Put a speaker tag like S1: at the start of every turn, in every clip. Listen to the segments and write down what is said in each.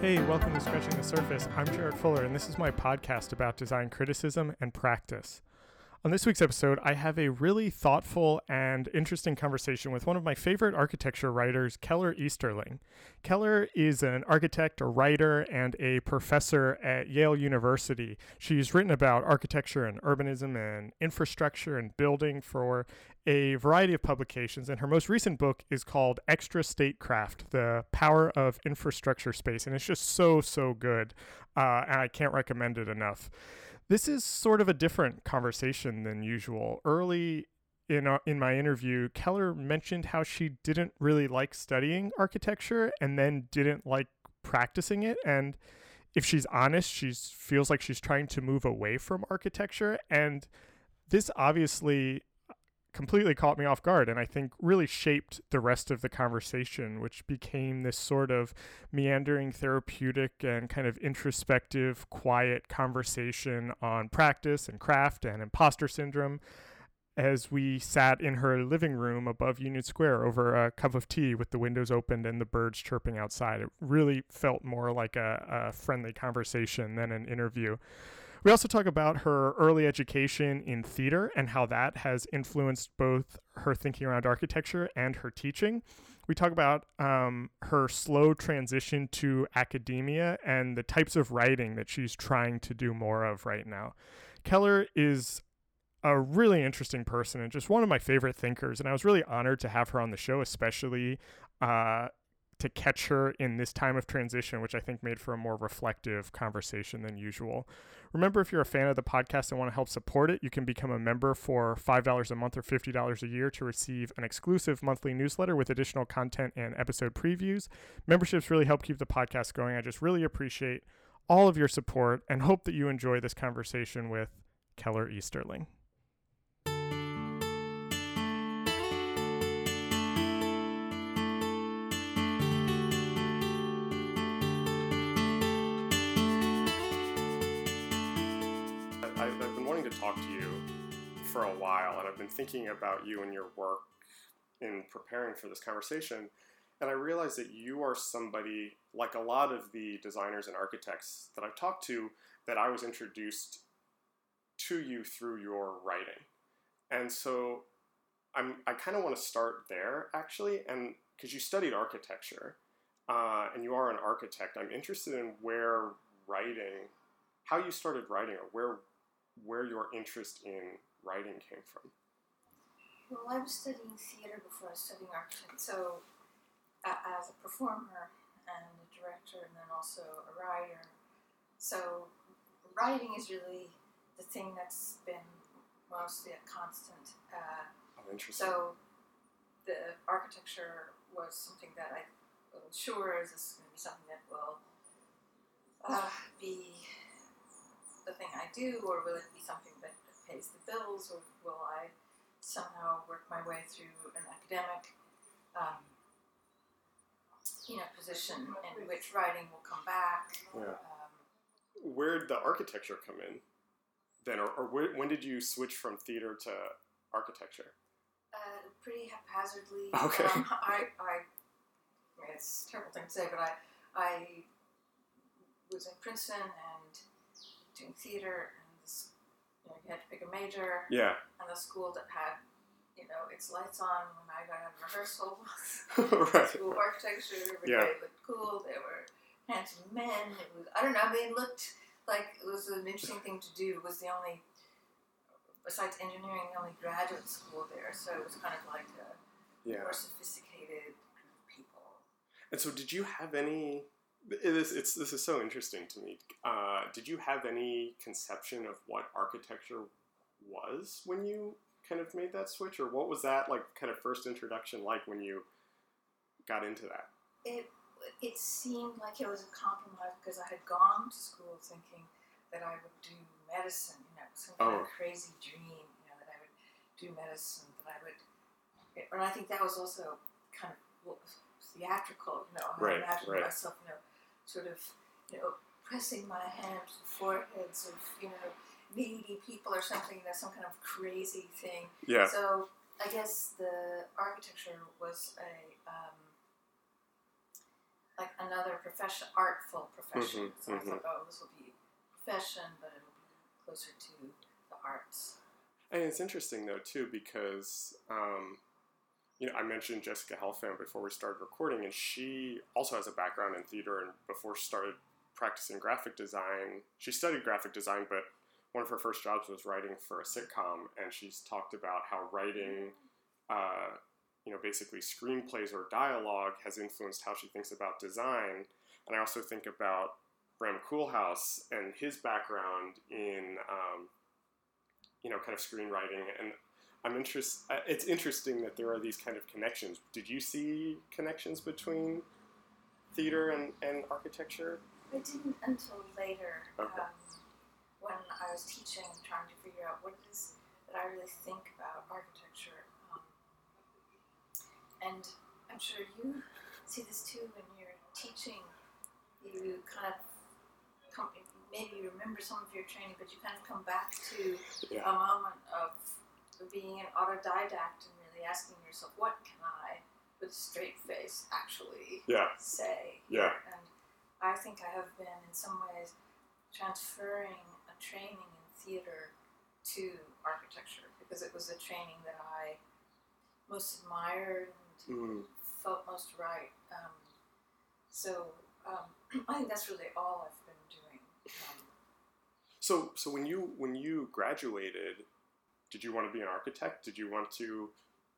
S1: Hey, welcome to Scratching the Surface. I'm Jarrett Fuller, and this is my podcast about design criticism and practice. On this week's episode, I have a really thoughtful and interesting conversation with one of my favorite architecture writers, Keller Easterling. Keller is an architect, a writer, and a professor at Yale University. She's written about architecture and urbanism and infrastructure and building for a variety of publications, and her most recent book is called Extrastatecraft The Power of Infrastructure Space, and it's just so, so good, uh, and I can't recommend it enough. This is sort of a different conversation than usual. Early in our, in my interview, Keller mentioned how she didn't really like studying architecture and then didn't like practicing it and if she's honest, she feels like she's trying to move away from architecture and this obviously completely caught me off guard and I think really shaped the rest of the conversation, which became this sort of meandering therapeutic and kind of introspective, quiet conversation on practice and craft and imposter syndrome as we sat in her living room above Union Square over a cup of tea with the windows opened and the birds chirping outside. It really felt more like a, a friendly conversation than an interview. We also talk about her early education in theater and how that has influenced both her thinking around architecture and her teaching. We talk about um, her slow transition to academia and the types of writing that she's trying to do more of right now. Keller is a really interesting person and just one of my favorite thinkers. And I was really honored to have her on the show, especially uh, to catch her in this time of transition, which I think made for a more reflective conversation than usual. Remember, if you're a fan of the podcast and want to help support it, you can become a member for $5 a month or $50 a year to receive an exclusive monthly newsletter with additional content and episode previews. Memberships really help keep the podcast going. I just really appreciate all of your support and hope that you enjoy this conversation with Keller Easterling. Talk to you for a while, and I've been thinking about you and your work in preparing for this conversation. And I realized that you are somebody, like a lot of the designers and architects that I've talked to, that I was introduced to you through your writing. And so I'm, I kind of want to start there, actually, and because you studied architecture uh, and you are an architect, I'm interested in where writing, how you started writing, or where where your interest in writing came from.
S2: Well, I was studying theater before I was studying architecture. So, uh, as a performer and a director, and then also a writer. So, writing is really the thing that's been mostly a constant.
S1: Uh, oh, interesting.
S2: So, the architecture was something that I wasn't sure is this going to be something that will uh, be the thing I do, or will it be something that pays the bills, or will I somehow work my way through an academic, um, you know, position in which writing will come back?
S1: Yeah. Um, Where did the architecture come in then, or, or where, when did you switch from theater to architecture?
S2: Uh, pretty haphazardly.
S1: Okay. Um,
S2: I, I, I it's a terrible thing to say, but I, I was in Princeton and doing theater, and this, you, know, you had to pick a major.
S1: Yeah.
S2: And the school that had, you know, its lights on when I got out of rehearsal.
S1: right.
S2: School of architecture.
S1: Yeah.
S2: looked cool. They were handsome men. It was I don't know. They looked like it was an interesting thing to do. It was the only, besides engineering, the only graduate school there. So it was kind of like a
S1: yeah.
S2: more sophisticated group of people.
S1: And so, did you have any it is, it's, this is so interesting to me. Uh, did you have any conception of what architecture was when you kind of made that switch, or what was that like kind of first introduction like when you got into that?
S2: It it seemed like it was a compromise because I had gone to school thinking that I would do medicine, you know, some kind oh. of crazy dream, you know, that I would do medicine, that I would, and I think that was also kind of theatrical, you know, I
S1: right,
S2: imagined
S1: right.
S2: myself, you know sort of, you know, pressing my hand to the foreheads of, you know, needy people or something. That's some kind of crazy thing.
S1: Yeah.
S2: So I guess the architecture was a um, like another profession, artful profession.
S3: Mhm,
S2: so I
S3: mhm.
S2: thought, oh, this will be profession, but it'll be closer to the arts.
S3: And it's interesting though too because um, you know I mentioned Jessica Helfand before we started recording, and she also has a background in theater. And before she started practicing graphic design, she studied graphic design, but one of her first jobs was writing for a sitcom, and she's talked about how writing. Uh, you know, basically screenplays or dialogue has influenced how she thinks about design. And I also think about Rem Koolhaas and his background in um, you know, kind of screenwriting. And I'm interest. uh, It's interesting that there are these kind of connections. Did you see connections between theater and, and architecture?
S2: I didn't until later,
S3: Okay.
S2: um, when I was teaching and trying to figure out what it is that I really think about architecture. Um, and I'm sure you see this too when you're teaching. You kind of come, maybe you remember some of your training, but you kind of come back to
S3: Yeah.
S2: a moment of being an autodidact and really asking yourself, what can I, with a straight face, actually
S3: Yeah.
S2: say?
S3: Yeah.
S2: here?" And I think I have been, in some ways, transferring a training in theater to architecture because it was a training that I most admired and
S3: Mm.
S2: felt most right. Um, so um, I think that's really all I've been doing. Um,
S3: So, so when you when you graduated, did you want to be an architect? Did you want to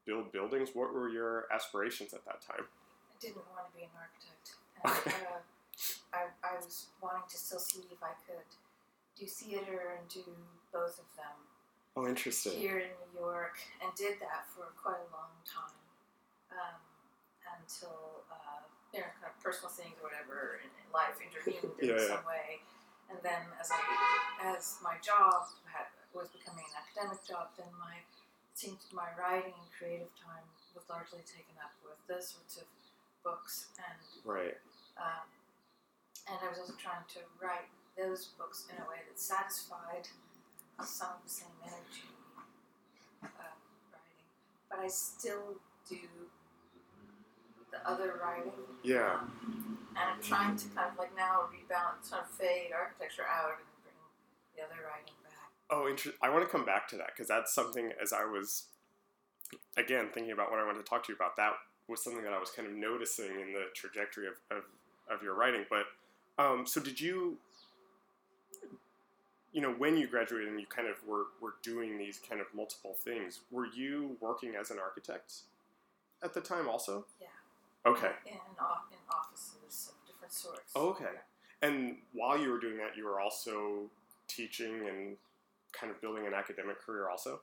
S3: build buildings? What were your aspirations at that time?
S2: I didn't want to be an architect. And, uh, I, I was wanting to still see if I could do theater and do both of them
S3: Oh, interesting.
S2: here in New York, and did that for quite a long time um, until uh, you know, kind of personal things or whatever in, in life intervened in
S3: Yeah, yeah.
S2: some way. And then as I as my job had, was becoming an academic job, then my it seemed my writing and creative time was largely taken up with those sorts of books and
S3: Right.
S2: um, and I was also trying to write those books in a way that satisfied some of the same energy uh, writing, but I still do the other writing.
S3: Yeah.
S2: Um, and I'm trying to kind of like now rebalance, sort of fade architecture out and bring the other writing.
S3: Oh, inter- I want to come back to that because that's something as I was, again, thinking about what I wanted to talk to you about, that was something that I was kind of noticing in the trajectory of, of, of your writing. But um, so did you, you know, when you graduated and you kind of were, were doing these kind of multiple things, were you working as an architect at the time also?
S2: Yeah.
S3: Okay.
S2: In, in offices of different sorts.
S3: Okay. And while you were doing that, you were also teaching and kind of building an academic career also?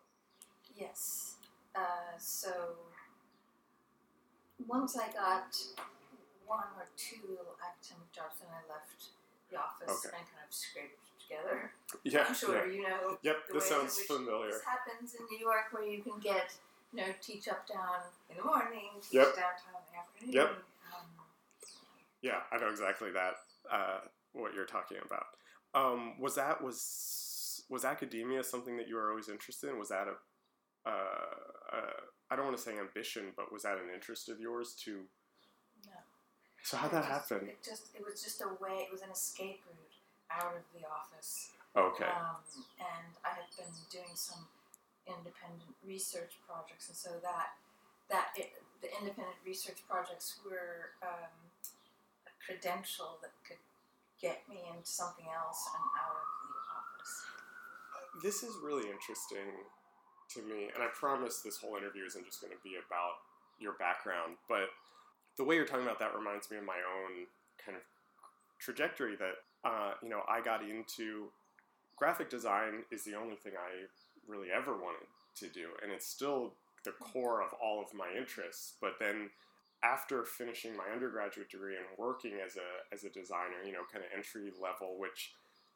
S2: Yes. Uh, so once I got one or two little academic jobs, then I left the office
S3: Okay.
S2: and kind of scraped together.
S3: Yeah.
S2: I'm sure
S3: yeah.
S2: you know
S3: Yep, this sounds familiar.
S2: This happens in New York, where you can get you know teach up down in the morning, teach
S3: Yep.
S2: downtown in the afternoon.
S3: Yep.
S2: Um,
S3: Yeah, I know exactly that. Uh, what you're talking about. Um, was that was was academia something that you were always interested in? Was that a, uh, uh, I don't want to say ambition, but was that an interest of yours to?
S2: no.
S3: So how'd that
S2: just-
S3: happen?
S2: It just it was just a way. It was an escape route out of the office.
S3: Okay.
S2: Um, and I had been doing some independent research projects, and so that that it, the independent research projects were um, a credential that could get me into something else and out of the.
S3: This is really interesting to me, and I promise this whole interview isn't just going to be about your background, but the way you're talking about that reminds me of my own kind of trajectory that, uh, you know, I got into. Graphic design is the only thing I really ever wanted to do, and it's still the core of all of my interests, but then after finishing my undergraduate degree and working as a, as a designer, you know, kind of entry level, which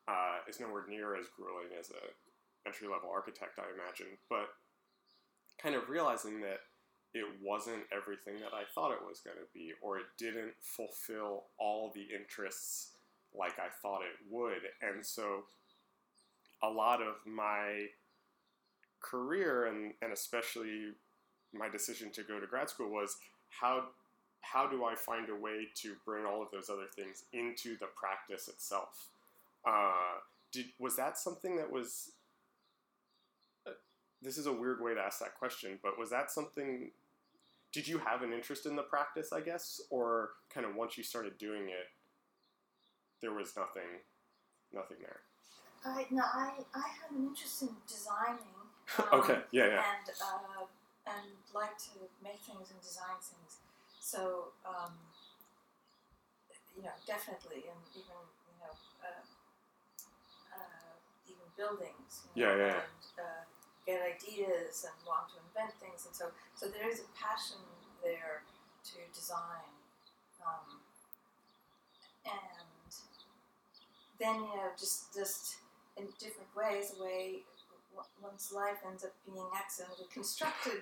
S3: uh, is nowhere near as grueling as a entry level architect, I imagine. But kind of realizing that it wasn't everything that I thought it was going to be, or it didn't fulfill all the interests like I thought it would. And so a lot of my career and, and especially my decision to go to grad school was how how do I find a way to bring all of those other things into the practice itself? Uh, did was that something that was? This is a weird way to ask that question, but was that something? Did you have an interest in the practice, I guess, or kind of once you started doing it, there was nothing, nothing there.
S2: I no, I I have an interest in designing. Um,
S3: okay. Yeah. Yeah.
S2: And uh, and like to make things and design things. So um, you know, definitely, and even you know, uh, uh, even buildings. You
S3: Yeah,
S2: know,
S3: yeah.
S2: And uh, get ideas and want to invent things, and so so there is a passion there to design. Um, and then you know, just just in different ways, the way one's life ends up being accidentally constructed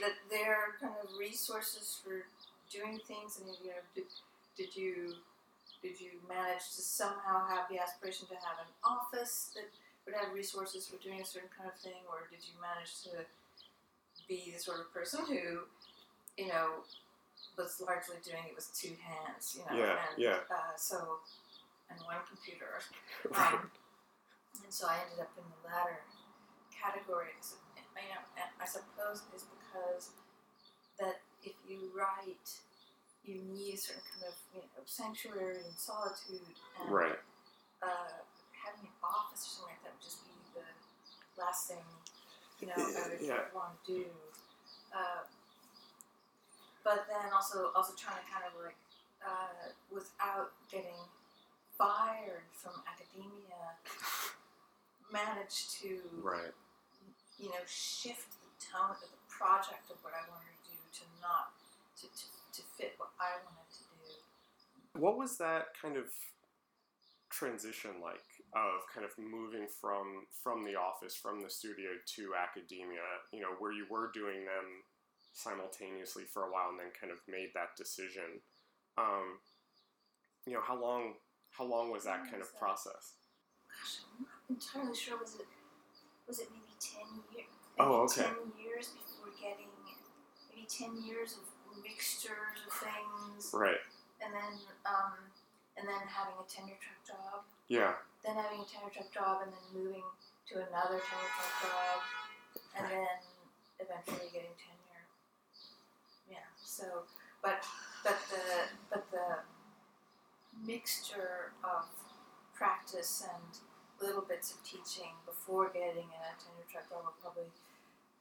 S2: that there are kind of resources for doing things and you know did, did you did you manage to somehow have the aspiration to have an office that would have resources for doing a certain kind of thing or did you manage to be the sort of person who you know was largely doing it with two hands you know
S3: Yeah,
S2: and
S3: yeah.
S2: Uh, so and one computer
S3: right.
S2: um, and so I ended up in the latter category. You know, and I suppose it's because that if you write, you need a certain kind of you know sanctuary and solitude, and
S3: Right.
S2: uh, office or something like that would just be the last thing you know I would
S3: Yeah.
S2: want to do. Uh, but then also also trying to kind of like uh, without getting fired from academia, manage to
S3: Right.
S2: you know shift the tone of the project of what I wanted to do to not to, to, to fit what I wanted to do.
S3: What was that kind of transition like of kind of moving from from the office, from the studio to academia? You know, where you were doing them simultaneously for a while, and then kind of made that decision. Um, you know, how long how long was that kind
S2: was
S3: of
S2: that?
S3: process?
S2: Gosh, I'm not entirely sure. Was it was it maybe ten years?
S3: Oh, okay.
S2: Ten years before getting maybe ten years of mixtures of things,
S3: Right.
S2: and then um, and then having a tenure track job,
S3: Yeah.
S2: then having a tenure track job, and then moving to another tenure track job, and then eventually getting tenure. Yeah. So, but but the but the mixture of practice and little bits of teaching before getting a tenure track job were probably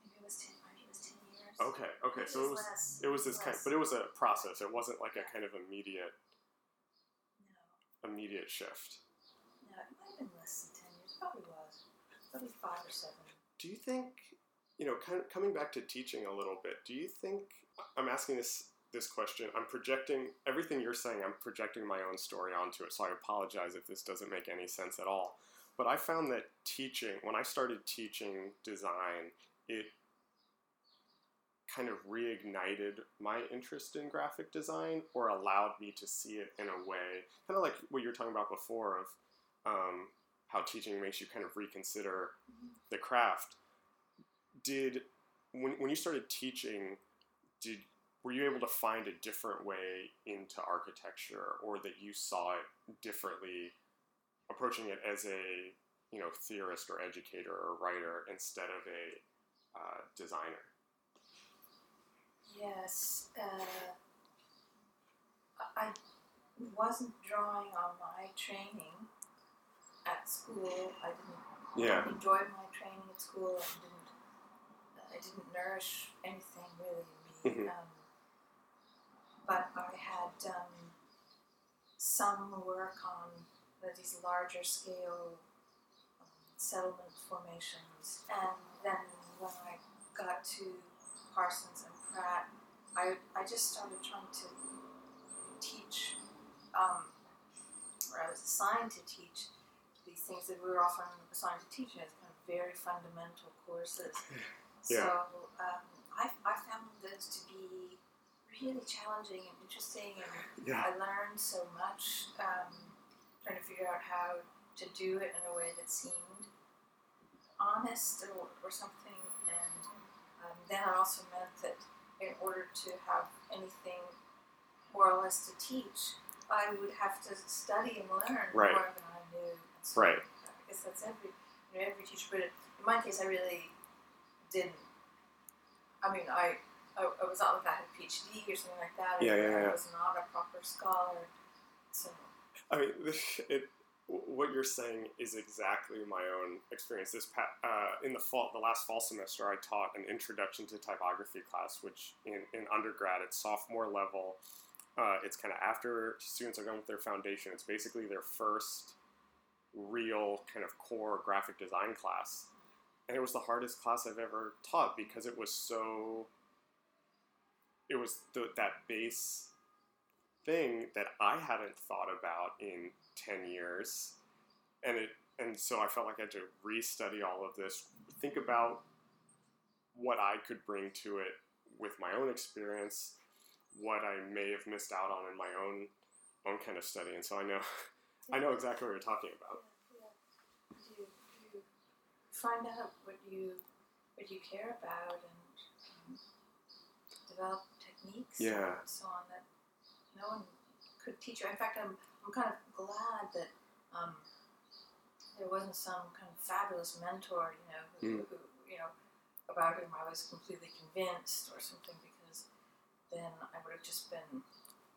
S2: maybe it was ten maybe it was ten years.
S3: Okay. Okay.
S2: Maybe
S3: So it was
S2: less,
S3: it was this kind, but it was a process. It wasn't like a kind of immediate
S2: no
S3: immediate shift.
S2: no it might have been less than ten years probably was probably five or seven.
S3: Do you think, you know, kind of coming back to teaching a little bit, do you think I'm asking this this question, I'm projecting everything you're saying, I'm projecting my own story onto it. So I apologize if this doesn't make any sense at all. But I found that teaching, when I started teaching design, it kind of reignited my interest in graphic design or allowed me to see it in a way, kind of like what you were talking about before of um, how teaching makes you kind of reconsider the craft. Did when, when you started teaching, did were you able to find a different way into architecture, or that you saw it differently, approaching it as a you know theorist or educator or writer instead of a uh, designer?
S2: Yes, uh, I I wasn't drawing on my training at school. I didn't
S3: Yeah.
S2: enjoy my training at school I didn't it didn't nourish anything really in me.
S3: Mhm.
S2: Um, but I had done some work on these larger scale um, settlement formations, and then when I got to Parsons and Pratt, I I just started trying to teach, um, or I was assigned to teach things that we were often assigned to teach as kind of very fundamental courses.
S3: Yeah.
S2: So um, I, I found those to be really challenging and interesting, and
S3: Yeah.
S2: I learned so much um, trying to figure out how to do it in a way that seemed honest or, or something. And um, then it also meant that in order to have anything more or less to teach, I would have to study and learn
S3: Right.
S2: more than I knew.
S3: Right.
S2: I guess that's every you know, every teacher. But in my case, I really didn't. I mean, I I, I was not like I had a PhD or something like that.
S3: Yeah,
S2: I,
S3: yeah, yeah.
S2: I was not a proper scholar. So
S3: I mean, it. What you're saying is exactly my own experience. This uh, in the fall, the last fall semester, I taught an introduction to typography class, which in, in undergrad, it's sophomore level. Uh, it's kind of after students are done with their foundation. It's basically their first real kind of core graphic design class, and it was the hardest class I've ever taught because it was so. It was that base thing that I hadn't thought about in 10 years. And it and so I felt like I had to restudy all of this, think about what I could bring to it with my own experience, what I may have missed out on in my own own kind of study. And so I know I know exactly what you're talking about.
S2: Yeah, yeah. You, you find out what you what you care about and um, develop techniques
S3: Yeah.
S2: and so on that no one could teach you. In fact, I'm, I'm kind of glad that um, there wasn't some kind of fabulous mentor, you know, who,
S3: Mm.
S2: who you know about whom I was completely convinced or something because then I would have just been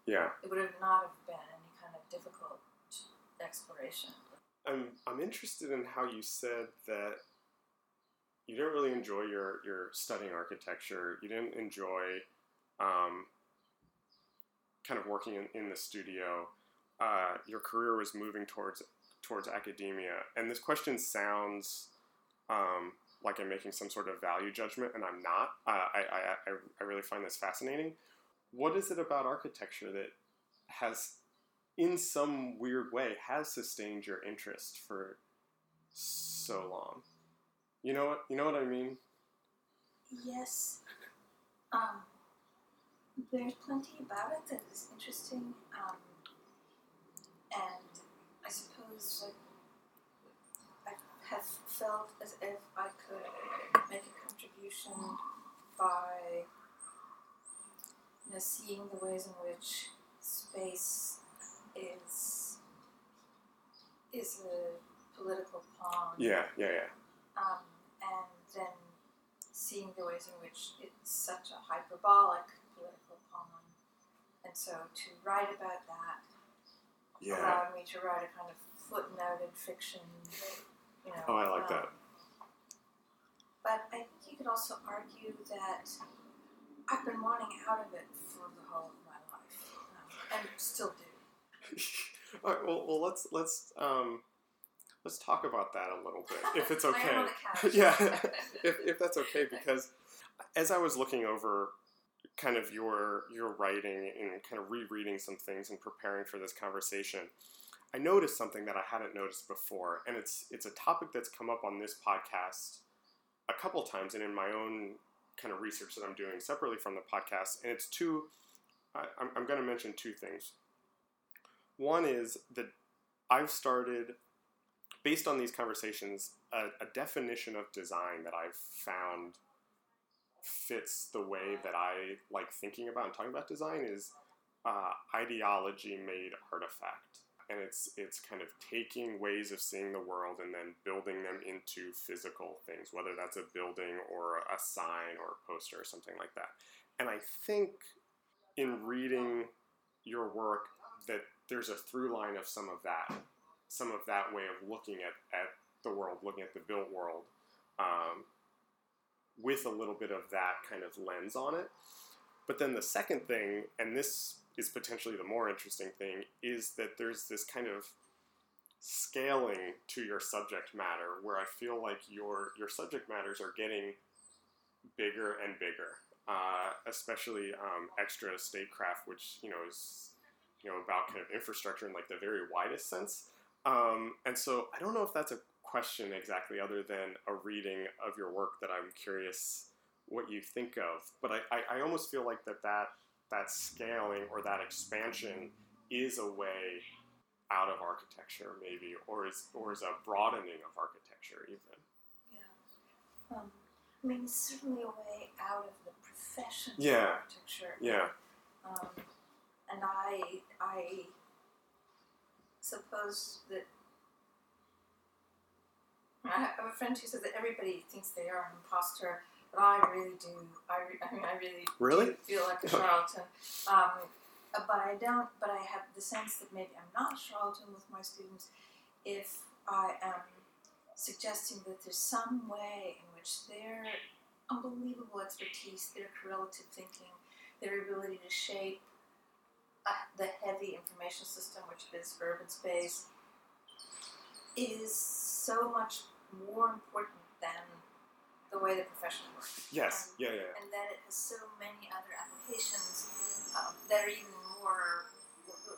S3: Yeah.
S2: it would have not have been any kind of difficult exploration.
S3: I'm I'm interested in how you said that you didn't really enjoy your your studying architecture. You didn't enjoy um, kind of working in, in the studio. Uh, your career was moving towards towards academia, and this question sounds um, like I'm making some sort of value judgment, and I'm not. Uh, I, I I I really find this fascinating. What is it about architecture that has in some weird way has sustained your interest for so long. You know what you know what I mean?
S2: Yes. Um, there's plenty about it that is interesting, um, and I suppose like I have felt as if I could make a contribution by you know, seeing the ways in which space is is a political pawn
S3: Yeah, yeah, yeah.
S2: um, and then seeing the ways in which it's such a hyperbolic political pawn. And so to write about that
S3: Yeah.
S2: allowed me to write a kind of footnoted fiction, you know.
S3: Oh, I like that.
S2: But I think you could also argue that I've been wanting out of it for the whole of my life, um, and still do.
S3: All right, well, well, let's let's um, let's talk about that a little bit, if it's
S2: am
S3: okay.
S2: on the couch.
S3: yeah, if, if that's okay, because as I was looking over kind of your your writing and kind of rereading some things and preparing for this conversation, I noticed something that I hadn't noticed before, and it's it's a topic that's come up on this podcast a couple times, and in my own kind of research that I'm doing separately from the podcast, and it's two. I, I'm, I'm going to mention two things. One is that I've started, based on these conversations, a, a definition of design that I've found fits the way that I like thinking about and talking about design is uh, ideology made artifact. And it's it's kind of taking ways of seeing the world and then building them into physical things, whether that's a building or a sign or a poster or something like that. And I think in reading your work that there's a through line of some of that, some of that way of looking at, at the world, looking at the built world, um, with a little bit of that kind of lens on it. But then the second thing, and this is potentially the more interesting thing, is that there's this kind of scaling to your subject matter where I feel like your your subject matters are getting bigger and bigger. Uh, especially um, Extrastatecraft, which you know is you know about kind of infrastructure in like the very widest sense. Um, and so I don't know if that's a question exactly, other than a reading of your work that I'm curious what you think of. But I, I, I almost feel like that that that scaling or that expansion is a way out of architecture, maybe, or is or is a broadening of architecture even.
S2: Yeah. Um, I mean, it's certainly a way out of the profession
S3: Yeah.
S2: of architecture.
S3: Yeah.
S2: Um, and I I suppose that I have a friend who says that everybody thinks they are an imposter, but I really do. I, re- I mean, I really
S3: Really?
S2: feel like a charlatan. Um, but I don't. But I have the sense that maybe I'm not a charlatan with my students if I am suggesting that there's some way in which their unbelievable expertise, their correlative thinking, their ability to shape uh, the heavy information system, which is urban space, is so much more important than the way the profession works.
S3: Yes.
S2: Um,
S3: Yeah. Yeah.
S2: and that it has so many other applications um, that are even more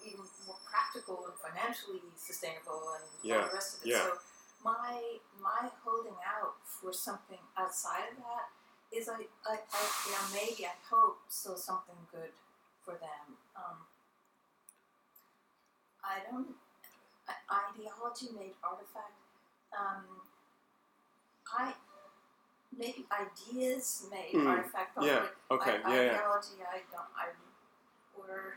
S2: even more practical and financially sustainable and all the rest of it.
S3: yeah.
S2: So my my holding out for something outside of that is I, I, I you know maybe I hope still something good for them. Um, I don't ideology made artifact. Um, I maybe ideas made
S3: Mm,
S2: artifact. Probably.
S3: Yeah. Okay.
S2: I,
S3: Yeah. Yeah.
S2: ideology, I don't. I or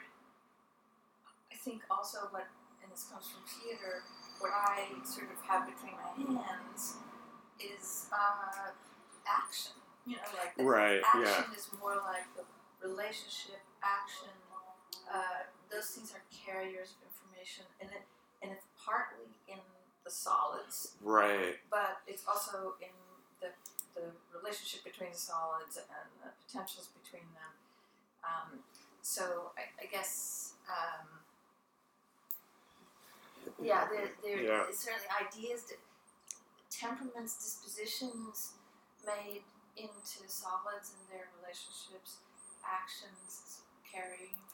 S2: I think also what, and this comes from theater, what I sort of have between my hands is uh, action. You know, like
S3: Right.
S2: action
S3: Yeah.
S2: is more like the relationship action. Uh, those things are carriers of information, and it and it's partly in the solids,
S3: Right.
S2: but it's also in the, the relationship between the solids and the potentials between them. Um, so I, I guess, um, yeah, there, there
S3: Yeah.
S2: certainly ideas, that temperaments, dispositions made into solids and their relationships, actions, carry information.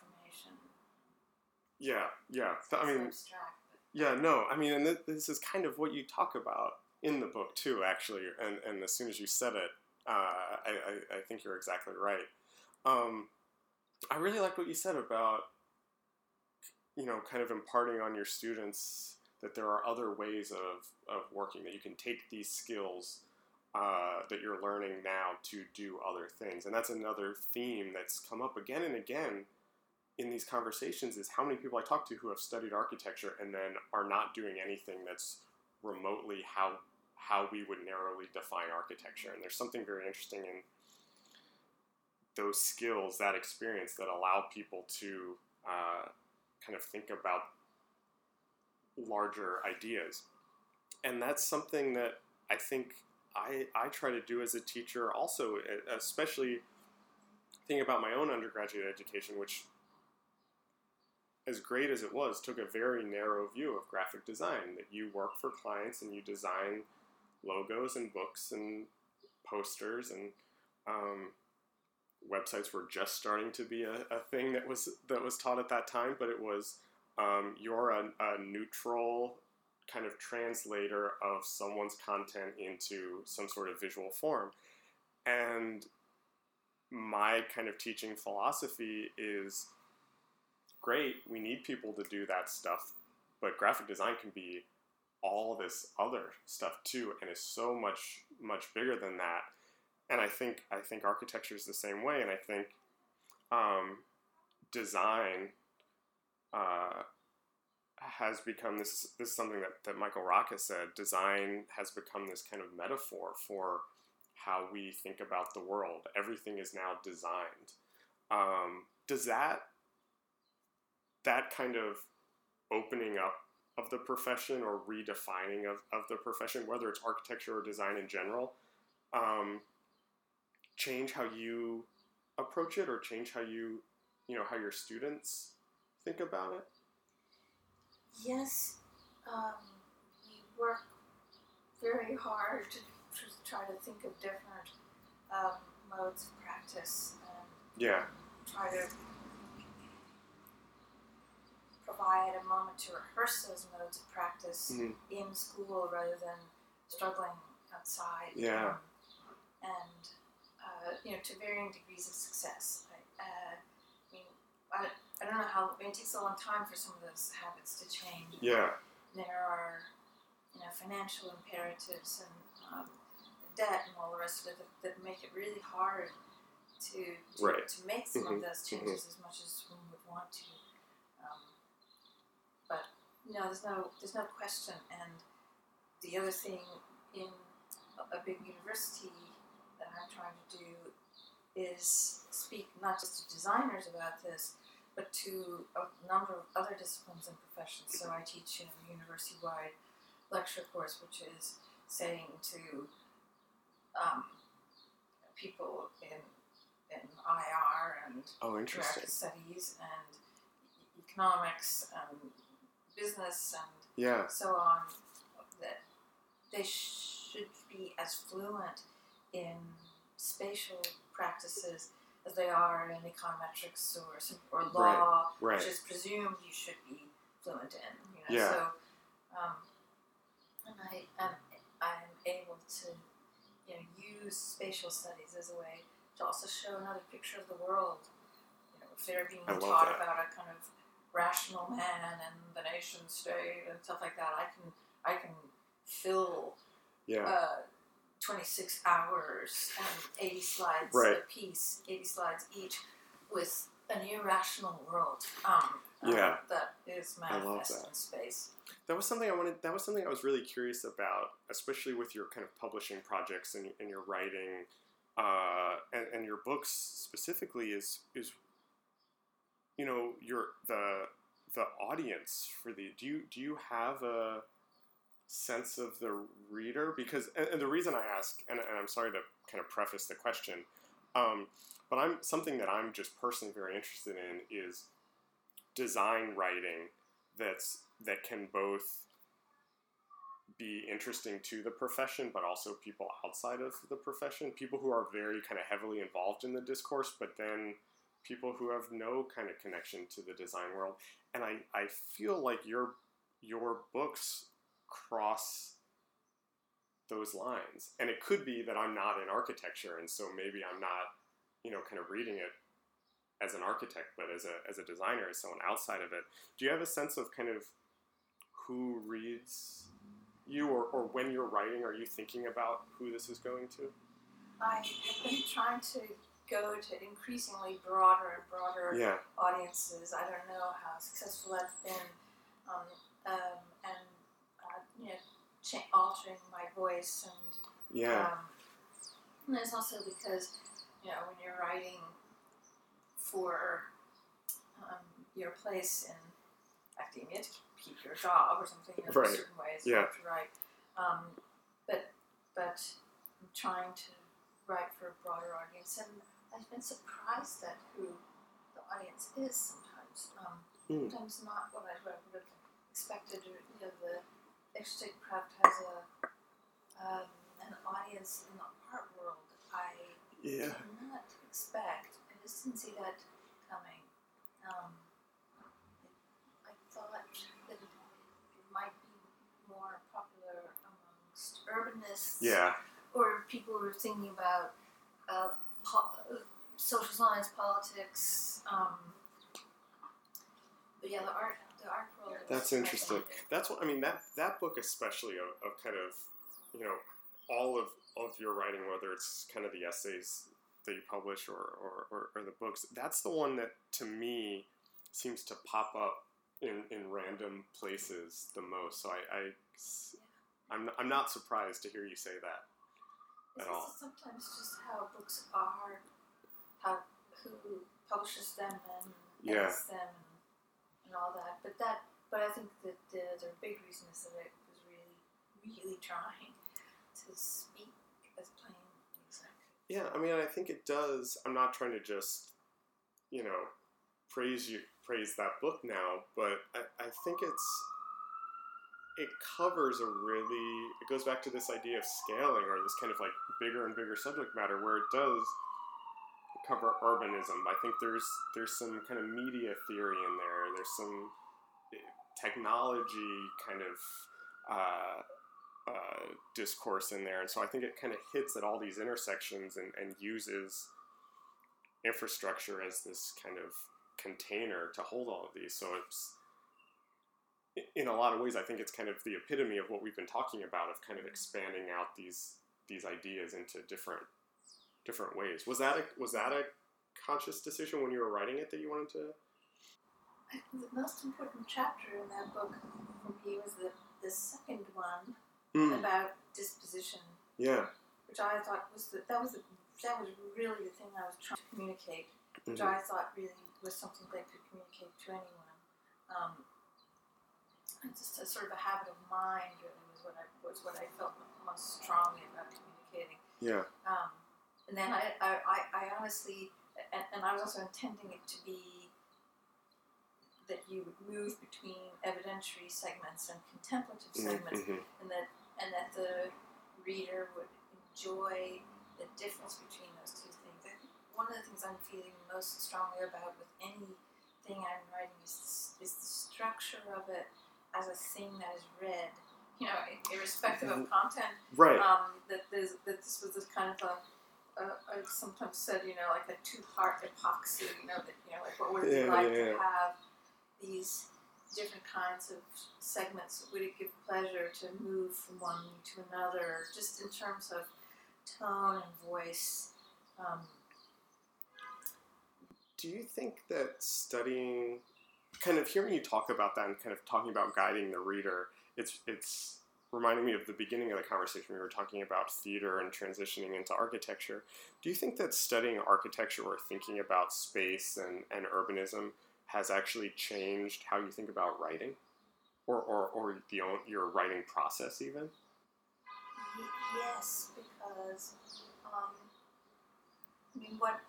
S3: Yeah. Yeah. Th- I mean,
S2: abstract,
S3: Yeah, no, I mean, and th- this is kind of what you talk about in the book too, actually. And, and as soon as you said it, uh, I, I, I think you're exactly right. Um, I really like what you said about, you know, kind of imparting on your students that there are other ways of, of working, that you can take these skills uh, that you're learning now to do other things. And that's another theme that's come up again and again in these conversations is how many people I talk to who have studied architecture and then are not doing anything that's remotely how how we would narrowly define architecture. And there's something very interesting in those skills, that experience that allow people to uh, kind of think about larger ideas. And that's something that I think I, I try to do as a teacher also, especially thinking about my own undergraduate education, which as great as it was, took a very narrow view of graphic design. That you work for clients and you design logos and books and posters and um, websites were just starting to be a, a thing that was that was taught at that time. But it was um, you're a, a neutral kind of translator of someone's content into some sort of visual form, and my kind of teaching philosophy is great, we need people to do that stuff, but graphic design can be all this other stuff too, and is so much much bigger than that. And I think I think architecture is the same way, and I think um, design uh, has become this. This is something that, that Michael Rock has said. Design has become this kind of metaphor for how we think about the world. Everything is now designed. Um, does that that kind of opening up of the profession or redefining of, of the profession, whether it's architecture or design in general, um, change how you approach it or change how you, you know, how your students think about it?
S2: Yes, um, we work very hard to, try to think of different um, modes of practice and
S3: Yeah,
S2: try to provide a moment to rehearse those modes of practice
S3: Mhm.
S2: in school rather than struggling outside.
S3: Yeah.
S2: Um, and uh, you know, to varying degrees of success. I, uh, I mean, I, I don't know how. I mean, it takes a long time for some of those habits to change.
S3: yeah,
S2: There are, you know, financial imperatives and um, debt and all the rest of it that, that make it really hard to to,
S3: Right.
S2: to make some
S3: Mhm,
S2: of those changes as much as one would want to. No, there's no there's no question. And the other thing in a, big university that I'm trying to do is speak not just to designers about this, but to a number of other disciplines and professions. So I teach in a university-wide lecture course, which is saying to um, people in in IR and
S3: Oh, interesting.
S2: Studies and economics and business and
S3: Yeah.
S2: so on that they should be as fluent in spatial practices as they are in econometrics or or law,
S3: Right.
S2: which is presumed you should be fluent in. You know,
S3: Yeah.
S2: so um, and I am I'm able to you know use spatial studies as a way to also show another picture of the world. You know, if they're being taught
S3: that.
S2: about a kind of rational man and the nation state and stuff like that, I can I can fill
S3: Yeah.
S2: uh, 26 hours and 80 slides
S3: Right.
S2: a piece, 80 slides each, with an irrational world. Um, uh,
S3: Yeah.
S2: that is manifest in space.
S3: That was something I wanted. That was something I was really curious about, especially with your kind of publishing projects and, and your writing, uh, and, and your books specifically. Is is you know your the the audience for the do you do you have a sense of the reader? Because and, and the reason I ask and, and I'm sorry to kind of preface the question, um, but I'm something that I'm just personally very interested in is design writing that's that can both be interesting to the profession but also people outside of the profession people who are very kind of heavily involved in the discourse but then people who have no kind of connection to the design world. And i, I feel like your your books cross those lines. And it could be that i'm not in architecture and so maybe i'm not you know kind of reading it as an architect but as a as a designer as someone outside of it. Do you have a sense of kind of who reads you or, or when you're writing are you thinking about who this is going to?
S2: I have been trying to go to increasingly broader and broader
S3: yeah
S2: audiences. I don't know how successful that's been, um, um, and uh, you know, cha- altering my voice and
S3: yeah
S2: Um, and it's also because, you know, when you're writing for um, your place in academia to keep your job or something, you know,
S3: Right.
S2: certain ways
S3: Yeah.
S2: you have to write. Um, but but I'm trying to write for a broader audience, and I've been surprised at who the audience is sometimes. Um,
S3: Mm.
S2: Sometimes not what I would have expected. Or, you know, the Extra Craft has a um, an audience in the art world I
S3: yeah
S2: did not expect. I just didn't see that coming. Um, I thought that it, it might be more popular amongst urbanists
S3: yeah
S2: or people who are thinking about uh, po- social science, politics. Um, but yeah, the art, the art world.
S3: That's interesting. That's what I mean. That that book, especially of, of kind of, you know, all of, of your writing, whether it's kind of the essays that you publish or, or, or, or the books, that's the one that to me seems to pop up in, in random places the most. So I, I I'm, I'm not surprised to hear you say that at all.
S2: sometimes just how books are, how who publishes them and
S3: Yeah.
S2: edits them and, and all that. But that, but I think that the, the big reason is that I was really, really trying to speak as plain could.
S3: Yeah, I mean, I think it does. I'm not trying to just, you know, praise you, praise that book now, but I, I think it's, it covers a really, it goes back to this idea of scaling or this kind of like bigger and bigger subject matter where it does cover urbanism. I think there's there's some kind of media theory in there. There's some eh, technology kind of uh, uh, discourse in there, and so I think it kind of hits at all these intersections and, and uses infrastructure as this kind of container to hold all of these. So it's in a lot of ways, I think it's kind of the epitome of what we've been talking about of kind of expanding out these these ideas into different different ways. Was that a was that a conscious decision when you were writing it that you wanted to?
S2: I think the most important chapter in that book for me was the, the second one
S3: Mm,
S2: about disposition,
S3: yeah.
S2: which I thought was the, that was the, that was really the thing I was trying to communicate, which
S3: Mhm.
S2: I thought really was something they could communicate to anyone. Um, just a sort of a habit of mind really was what I was what I felt most strongly about communicating.
S3: Yeah.
S2: Um, and then I, I, I, honestly, and, and I was also intending it to be that you would move between evidentiary segments and contemplative
S3: Mm,
S2: segments,
S3: mhm.
S2: and that and that the reader would enjoy the difference between those two things. I think one of the things I'm feeling most strongly about with anything I'm writing is, is the structure of it as a thing that is read. You know, irrespective of content,
S3: Right.
S2: um, that, that this was this kind of a, a sometimes said, you know, like a two-part epoxy. You know, that you know, like what would it be
S3: Yeah,
S2: like
S3: yeah,
S2: to
S3: yeah.
S2: have these different kinds of segments? Would it give pleasure to move from one to another, just in terms of tone and voice? Um,
S3: Do you think that studying, kind of hearing you talk about that and kind of talking about guiding the reader, it's it's reminding me of the beginning of the conversation we were talking about theater and transitioning into architecture. Do you think that studying architecture or thinking about space and, and urbanism has actually changed how you think about writing, or or, or the your writing process even?
S2: Yes, because um, I mean, what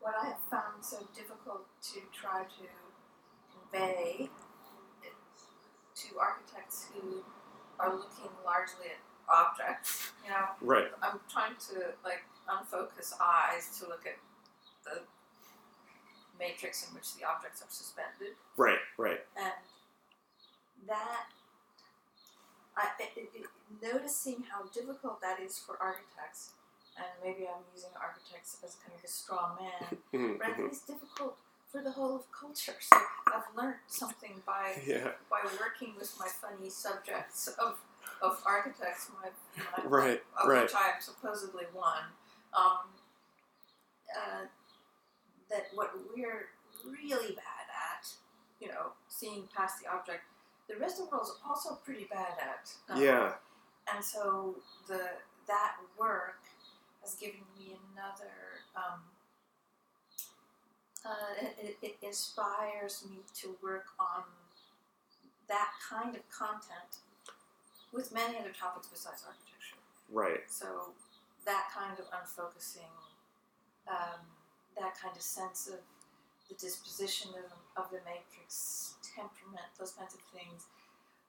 S2: what I have found so difficult to try to convey to architects who are looking largely at objects, you know,
S3: Right.
S2: I'm trying to like unfocus eyes to look at the matrix in which the objects are suspended
S3: Right. Right.
S2: and that I, it, it, it- noticing how difficult that is for architects, and maybe I'm using architects as kind of a straw man, but I think it's difficult for the whole of culture. So I've learned something by
S3: Yeah.
S2: by working with my funny subjects of of architects, my, my
S3: Right.
S2: of
S3: Right.
S2: which I am supposedly one. Um, uh, that what we're really bad at, you know, seeing past the object, the rest of the world's also pretty bad at. Um,
S3: Yeah.
S2: And so the that work has given me another. Um, uh, it, it, inspires me to work on that kind of content with many other topics besides architecture.
S3: Right.
S2: So that kind of unfocusing, um, that kind of sense of the disposition of, of the matrix, temperament, those kinds of things,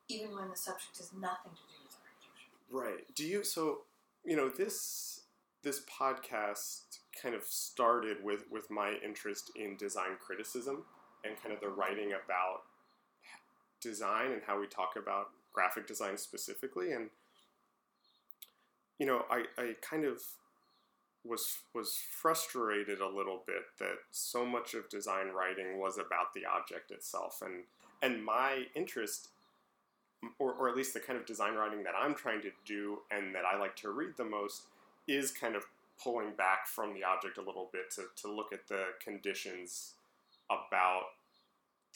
S2: even when the subject has nothing to do with architecture.
S3: Right. Do you so you know this this podcast kind of started with with my interest in design criticism and kind of the writing about design and how we talk about graphic design specifically. And you know I, I kind of was was frustrated a little bit that so much of design writing was about the object itself. And and my interest or, or at least the kind of design writing that I'm trying to do and that I like to read the most is kind of pulling back from the object a little bit to, to look at the conditions about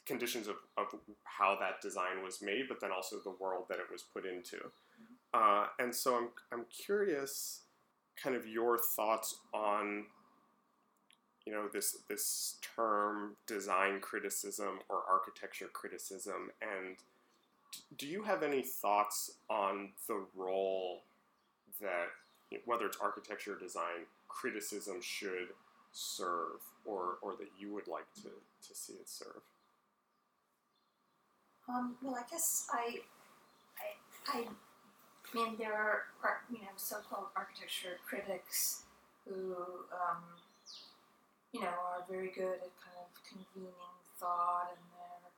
S3: conditions of, of how that design was made, but then also the world that it was put into. Uh, and so I'm, I'm curious kind of your thoughts on you know this this term design criticism or architecture criticism and do you have any thoughts on the role that whether it's architecture or design criticism should serve or or that you would like to to see it serve
S2: Um, well, I guess I, I, I mean, there are, you know so-called architecture critics who, um, you know, are very good at kind of convening thought and they're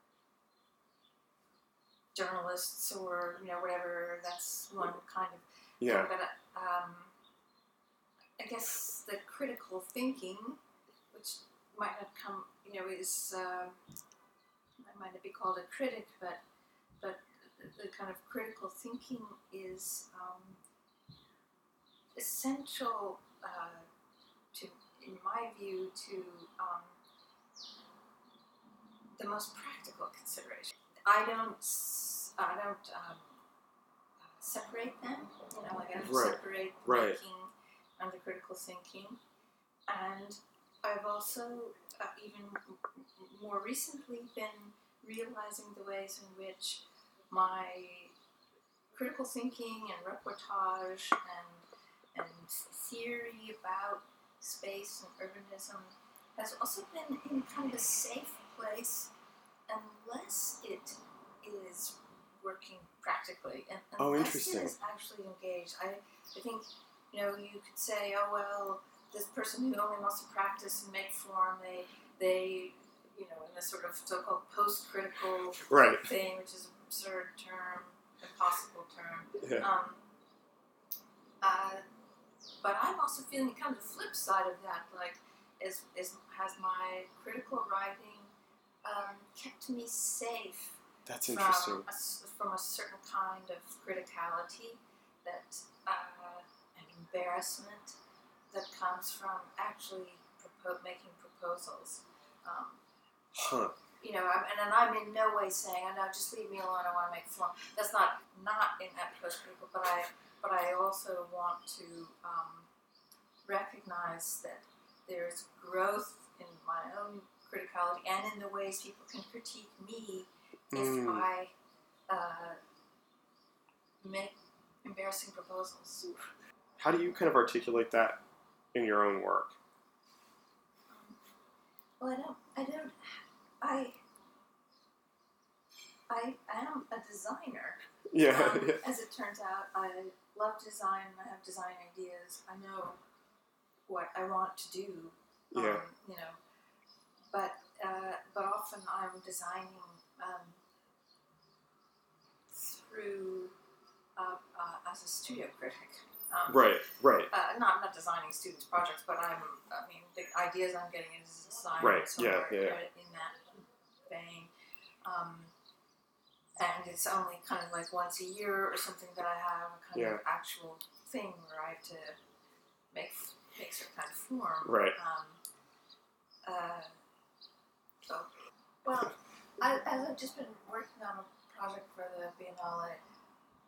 S2: journalists or you know whatever. That's one kind of
S3: yeah
S2: but um, I guess the critical thinking, which might not come, you know, is uh, I might not be called a critic, but but the, kind of critical thinking is um, essential uh, to, in my view, to um, the most practical consideration. I don't. I don't um, separate them. You know, like I don't
S3: Right.
S2: separate
S3: Right.
S2: making and the critical thinking. And I've also, uh, even more recently, been realizing the ways in which my critical thinking and reportage and and theory about space and urbanism has also been in kind of a safe place unless it is working practically and
S3: Oh, interesting.
S2: it is actually engaged. I, I think you know you could say, oh well, this person who only wants to practice and make form, they they you know in this sort of so-called post-critical
S3: Right.
S2: thing, which is an absurd term, impossible term.
S3: Yeah.
S2: Um, uh, but I'm also feeling kind of the flip side of that. Like, is, is has my critical writing um, kept me safe
S3: That's interesting.
S2: from a, from a certain kind of criticality that uh, embarrassment that comes from actually propo- making proposals. Um,
S3: Huh.
S2: you know, I'm, and, and I'm in no way saying, "I know, just leave me alone. I want to make form." That's not not in that post critical, but I but I also want to um, recognize that there's growth in my own criticality and in the ways people can critique me if
S3: Mm.
S2: I uh, make embarrassing proposals.
S3: How do you kind of articulate that in your own work?
S2: Well, I don't. I don't. I. I am a designer.
S3: Yeah.
S2: Um,
S3: yeah.
S2: as it turns out, I love design and I have design ideas. I know what I want to do. Um,
S3: Yeah.
S2: You know, but uh, but often I'm designing um, through uh, uh, as a studio critic. Um,
S3: Right. Right.
S2: uh, not not designing students' projects, but I'm. I mean, the ideas I'm getting is design
S3: Right, yeah, yeah.
S2: in that vein. Um, and it's only kind of like once a year or something that I have a kind of actual thing where I have to make make certain kind of form.
S3: Right.
S2: Um, uh, so, well, I, as I've just been working on a project for the Biennale,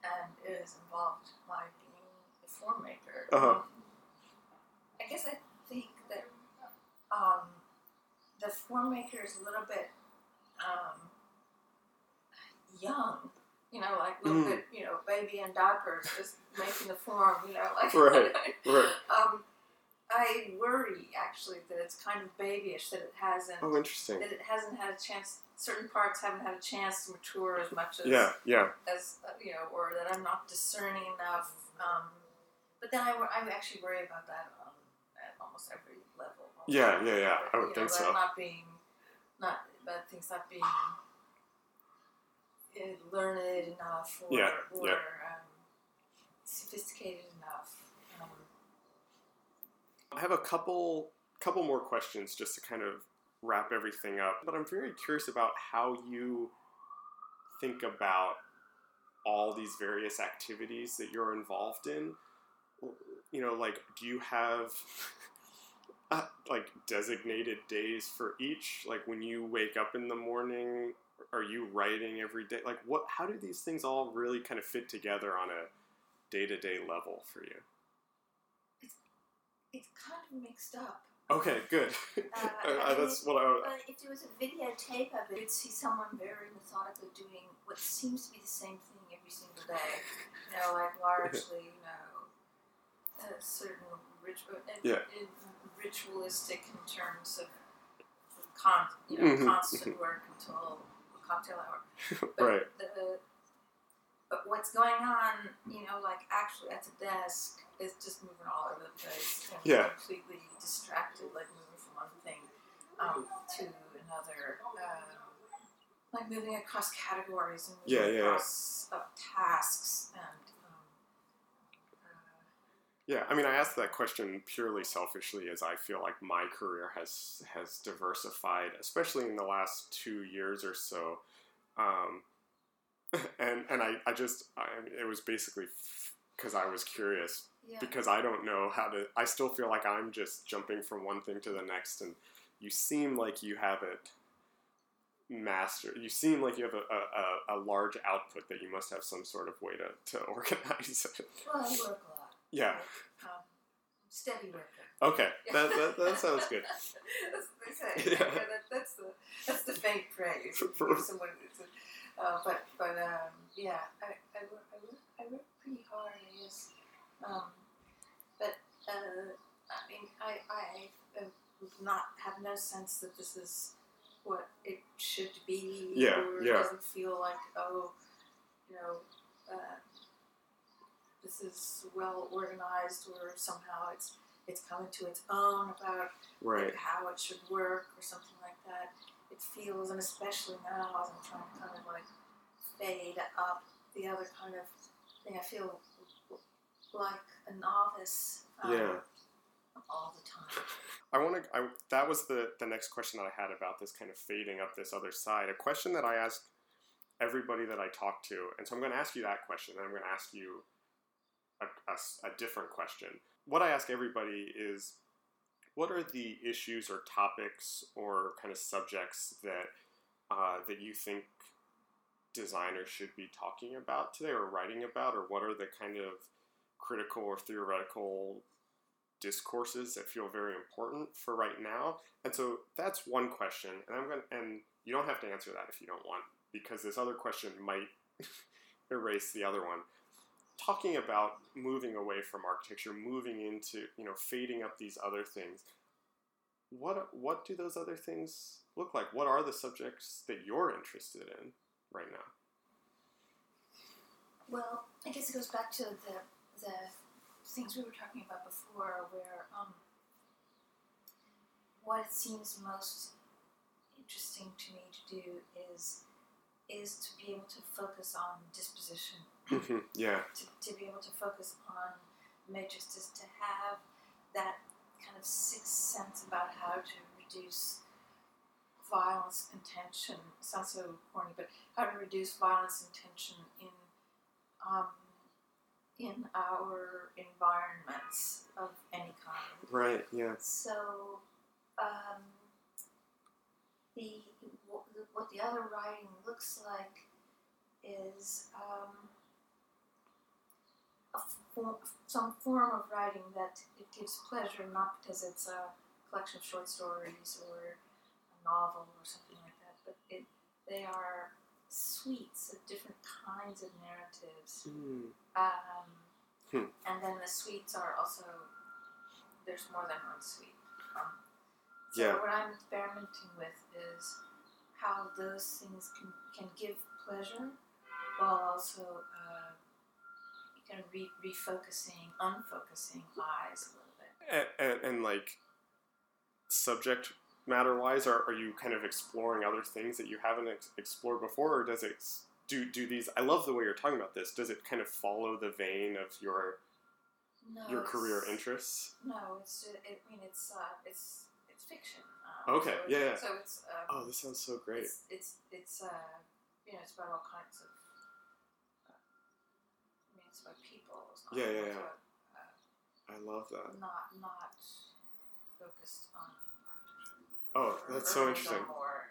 S2: and it has involved my being a form maker.
S3: Uh-huh.
S2: I guess I think that um, the form maker is a little bit um, young. You know, like a little
S3: Mm.
S2: bit, you know, baby in diapers, just making the form. You know, like
S3: Right, right.
S2: um, I worry actually that it's kind of babyish that it hasn't
S3: Oh, interesting.
S2: that it hasn't had a chance. Certain parts haven't had a chance to mature as much as
S3: Yeah. Yeah.
S2: as uh, you know, or that I'm not discerning enough. Um, but then I, I actually worry about that um, at almost every level.
S3: Yeah, yeah, yeah. I would
S2: You
S3: think
S2: that
S3: so.
S2: Not being, not bad things not being uh, learned enough or,
S3: Yeah,
S2: or
S3: yeah.
S2: Um, sophisticated enough. Um,
S3: I have a couple couple more questions just to kind of wrap everything up. But I'm very curious about how you think about all these various activities that you're involved in. You know, like do you have uh, like designated days for each? Like when you wake up in the morning, are you writing every day? Like what how do these things all really kind of fit together on a day-to-day level for you?
S2: it's kind of mixed up.
S3: Okay, good.
S2: Uh,
S3: Uh, that's what I Would...
S2: But if there was a videotape of it, you'd see someone very methodically doing what seems to be the same thing every single day. You know, like largely, you know, a certain ritual,
S3: Yeah.
S2: ritualistic in terms of con- you know,
S3: Mhm,
S2: constant work until cocktail hour. But
S3: right.
S2: The, but what's going on, you know, like actually at the desk is just moving all over the place and
S3: Yeah.
S2: completely distracted, like moving from one thing um, to another, uh, like moving across categories and moving
S3: Yeah, yeah, yeah.
S2: across uh, tasks and.
S3: Yeah, I mean, I asked that question purely selfishly, as I feel like my career has has diversified, especially in the last two years or so. Um, and and I, I just I it was basically because I was curious
S2: yeah.
S3: because I don't know how to. I still feel like I'm just jumping from one thing to the next, and you seem like you have it master. You seem like you have a, a, a, a large output that you must have some sort of way to, to organize it.
S2: Well, I work a lot.
S3: Yeah.
S2: Um, steady worker.
S3: Okay. That, that, that sounds good.
S2: that's what they say.
S3: Yeah.
S2: Yeah, that, that's the that's the faint praise.
S3: For- for-
S2: someone, a, uh, but but um, yeah, I, I work I work I work pretty hard. I guess. Um, but uh, I mean, I I not have no sense that this is what it should be.
S3: Yeah,
S2: or
S3: yeah.
S2: It doesn't feel like oh, you know. Uh, this is well organized, or somehow it's it's coming to its own about
S3: Right.
S2: how it should work or something like that. It feels, and especially now as I'm trying to kind of like fade up the other kind of thing, I feel like a novice um,
S3: Yeah.
S2: all the time.
S3: I want to. I, that was the the next question that I had about this kind of fading up this other side. A question that I ask everybody that I talk to, and so I'm going to ask you that question, and I'm going to ask you a, a a different question. What I ask everybody is, what are the issues or topics or kind of subjects that uh, that you think designers should be talking about today or writing about, or what are the kind of critical or theoretical discourses that feel very important for right now. And so that's one question. And I'm going to, and you don't have to answer that if you don't want, because this other question might erase the other one. Talking about moving away from architecture, moving into, you know, fading up these other things. What what do those other things look like? What are the subjects that you're interested in right now?
S2: Well, I guess it goes back to the the things we were talking about before, where um, what it seems most interesting to me to do is is to be able to focus on disposition,
S3: yeah.
S2: to, to be able to focus on matrices, to have that kind of sixth sense about how to reduce violence and tension. Sounds so corny, but how to reduce violence and tension in um, in our environments of any kind.
S3: Right. Yeah.
S2: So, um, the what the other writing looks like is um, a form, some form of writing that it gives pleasure, not because it's a collection of short stories or a novel or something like that, but it they are suites of different kinds of narratives.
S3: Hmm.
S2: Um,
S3: Hmm.
S2: And then the suites are also there's more than one suite. Um, so
S3: Yeah.
S2: what I'm experimenting with is how those things can, can give pleasure while also uh, kind of re- refocusing, unfocusing eyes a little bit.
S3: and, and, and like subject matter wise are, are you kind of exploring other things that you haven't ex- explored before or does it do do these i love the way you're talking about this does it kind of follow the vein of your
S2: No,
S3: your career interests
S2: No, it's ju- I mean it's uh, it's it's fiction.
S3: Okay,
S2: so
S3: yeah, yeah.
S2: So it's um,
S3: oh this sounds so great
S2: It's it's, it's uh, you know, it's about all kinds of. Uh, I mean, it's about people. It's not
S3: Yeah, yeah, yeah.
S2: about, uh,
S3: i love that
S2: not not focused on
S3: oh that's so interesting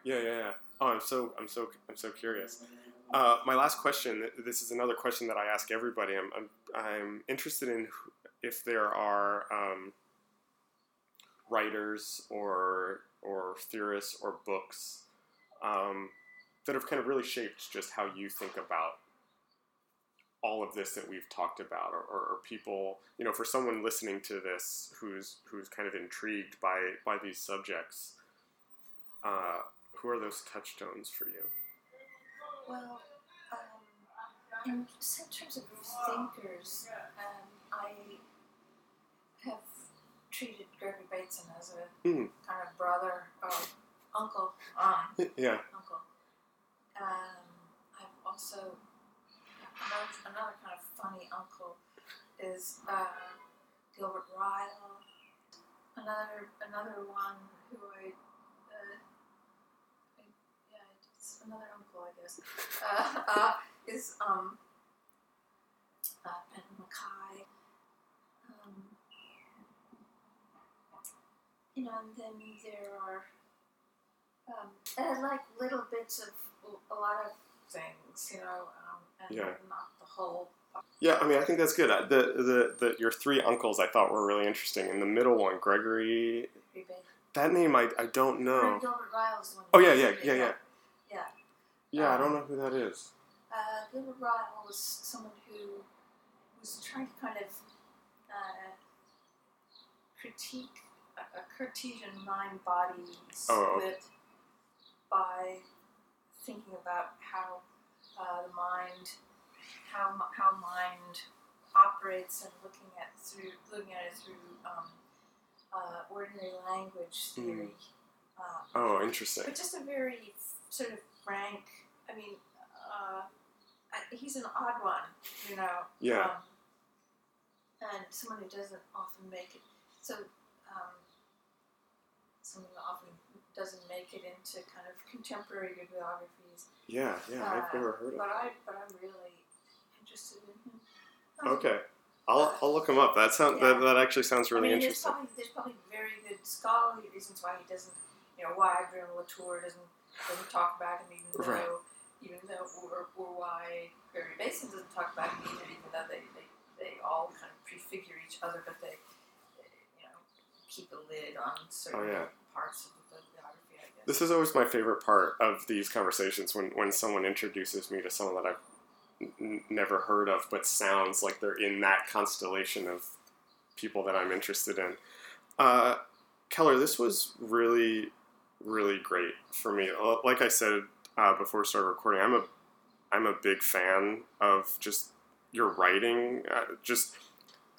S3: yeah yeah yeah oh i'm so i'm so i'm so curious uh, my last question this is another question that i ask everybody i'm i'm, I'm interested in if there are um, writers or or theorists or books um, that have kind of really shaped just how you think about all of this that we've talked about or, or, or people you know for someone listening to this who's who's kind of intrigued by by these subjects uh, who are those touchstones for you?
S2: Well, um, in, in terms of thinkers, um, I treated Gregory Bateson as a
S3: Mm.
S2: kind of brother or uncle. Um,
S3: yeah
S2: uncle. Um, I've also another, another kind of funny uncle is uh, Gilbert Ryle. Another another one who I, uh, I yeah it's another uncle I guess uh, uh, is um uh, Ben Mackay. Um, you know, and then there are Um, and like little bits of a lot of things, you know, um, and
S3: Yeah.
S2: not the whole.
S3: Yeah, I mean, I think that's good. The, the the your three uncles I thought were really interesting, and the middle one, Gregory. That name I, I don't know.
S2: Gilbert Ryle is the one.
S3: Oh yeah, yeah, yeah, yeah.
S2: Yeah.
S3: Yeah, I don't
S2: Um,
S3: know who that is.
S2: Uh, Gilbert Ryle was someone who was trying to kind of uh, critique a, Cartesian mind body
S3: Oh.
S2: split by thinking about how uh, the mind, how how mind operates and looking at through looking at it through um, uh, ordinary language theory. Uh,
S3: Oh, interesting.
S2: but just a very sort of frank. I mean, uh, I- he's an odd one, you know.
S3: Yeah.
S2: Um, and someone who doesn't often make it. So, um, someone often doesn't make it into kind of contemporary bibliographies.
S3: Yeah, yeah, I've
S2: Uh,
S3: never heard of.
S2: But I, but I'm really interested in him.
S3: it. Okay, I'll, I'll look him up. That sound
S2: Yeah.
S3: that, that actually sounds really
S2: I mean,
S3: interesting.
S2: There's probably, there's probably very good scholarly reasons why he doesn't, you know, why Bruno Latour doesn't doesn't talk about him, even
S3: Right.
S2: though, even though, or, or why Barry Mason doesn't talk about him either, even though they, they, they all kind of prefigure each other, but they, they, you know, keep a lid on certain
S3: Oh, yeah.
S2: parts of the bibliography, I guess.
S3: This is always my favorite part of these conversations when, when someone introduces me to someone that I've n- never heard of, but sounds like they're in that constellation of people that I'm interested in. Uh, Keller, this was really, really great for me. Like I said uh, before we started recording, I'm a I'm a big fan of just your writing. Uh, just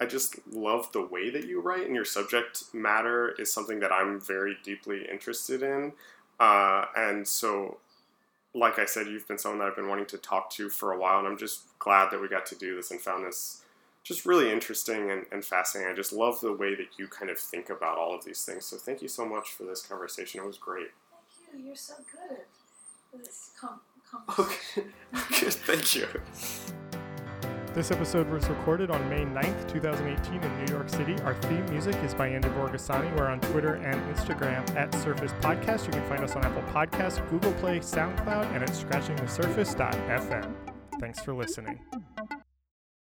S3: I just love the way that you write, and your subject matter is something that I'm very deeply interested in. Uh, and so, like I said, you've been someone that I've been wanting to talk to for a while, and I'm just glad that we got to do this and found this just really interesting and, and fascinating. I just love the way that you kind of think about all of these things. So, thank you so much for this conversation. It was great.
S2: Thank you, you're so good this com-
S3: Okay,
S2: conversation.
S3: good. Thank you.
S1: This episode was recorded on May 9th, 2018 in New York City. Our theme music is by Andy Borgasani. We're on Twitter and Instagram at Surface Podcast. You can find us on Apple Podcasts, Google Play, SoundCloud, and at scratchingthesurface.fm. Thanks for listening.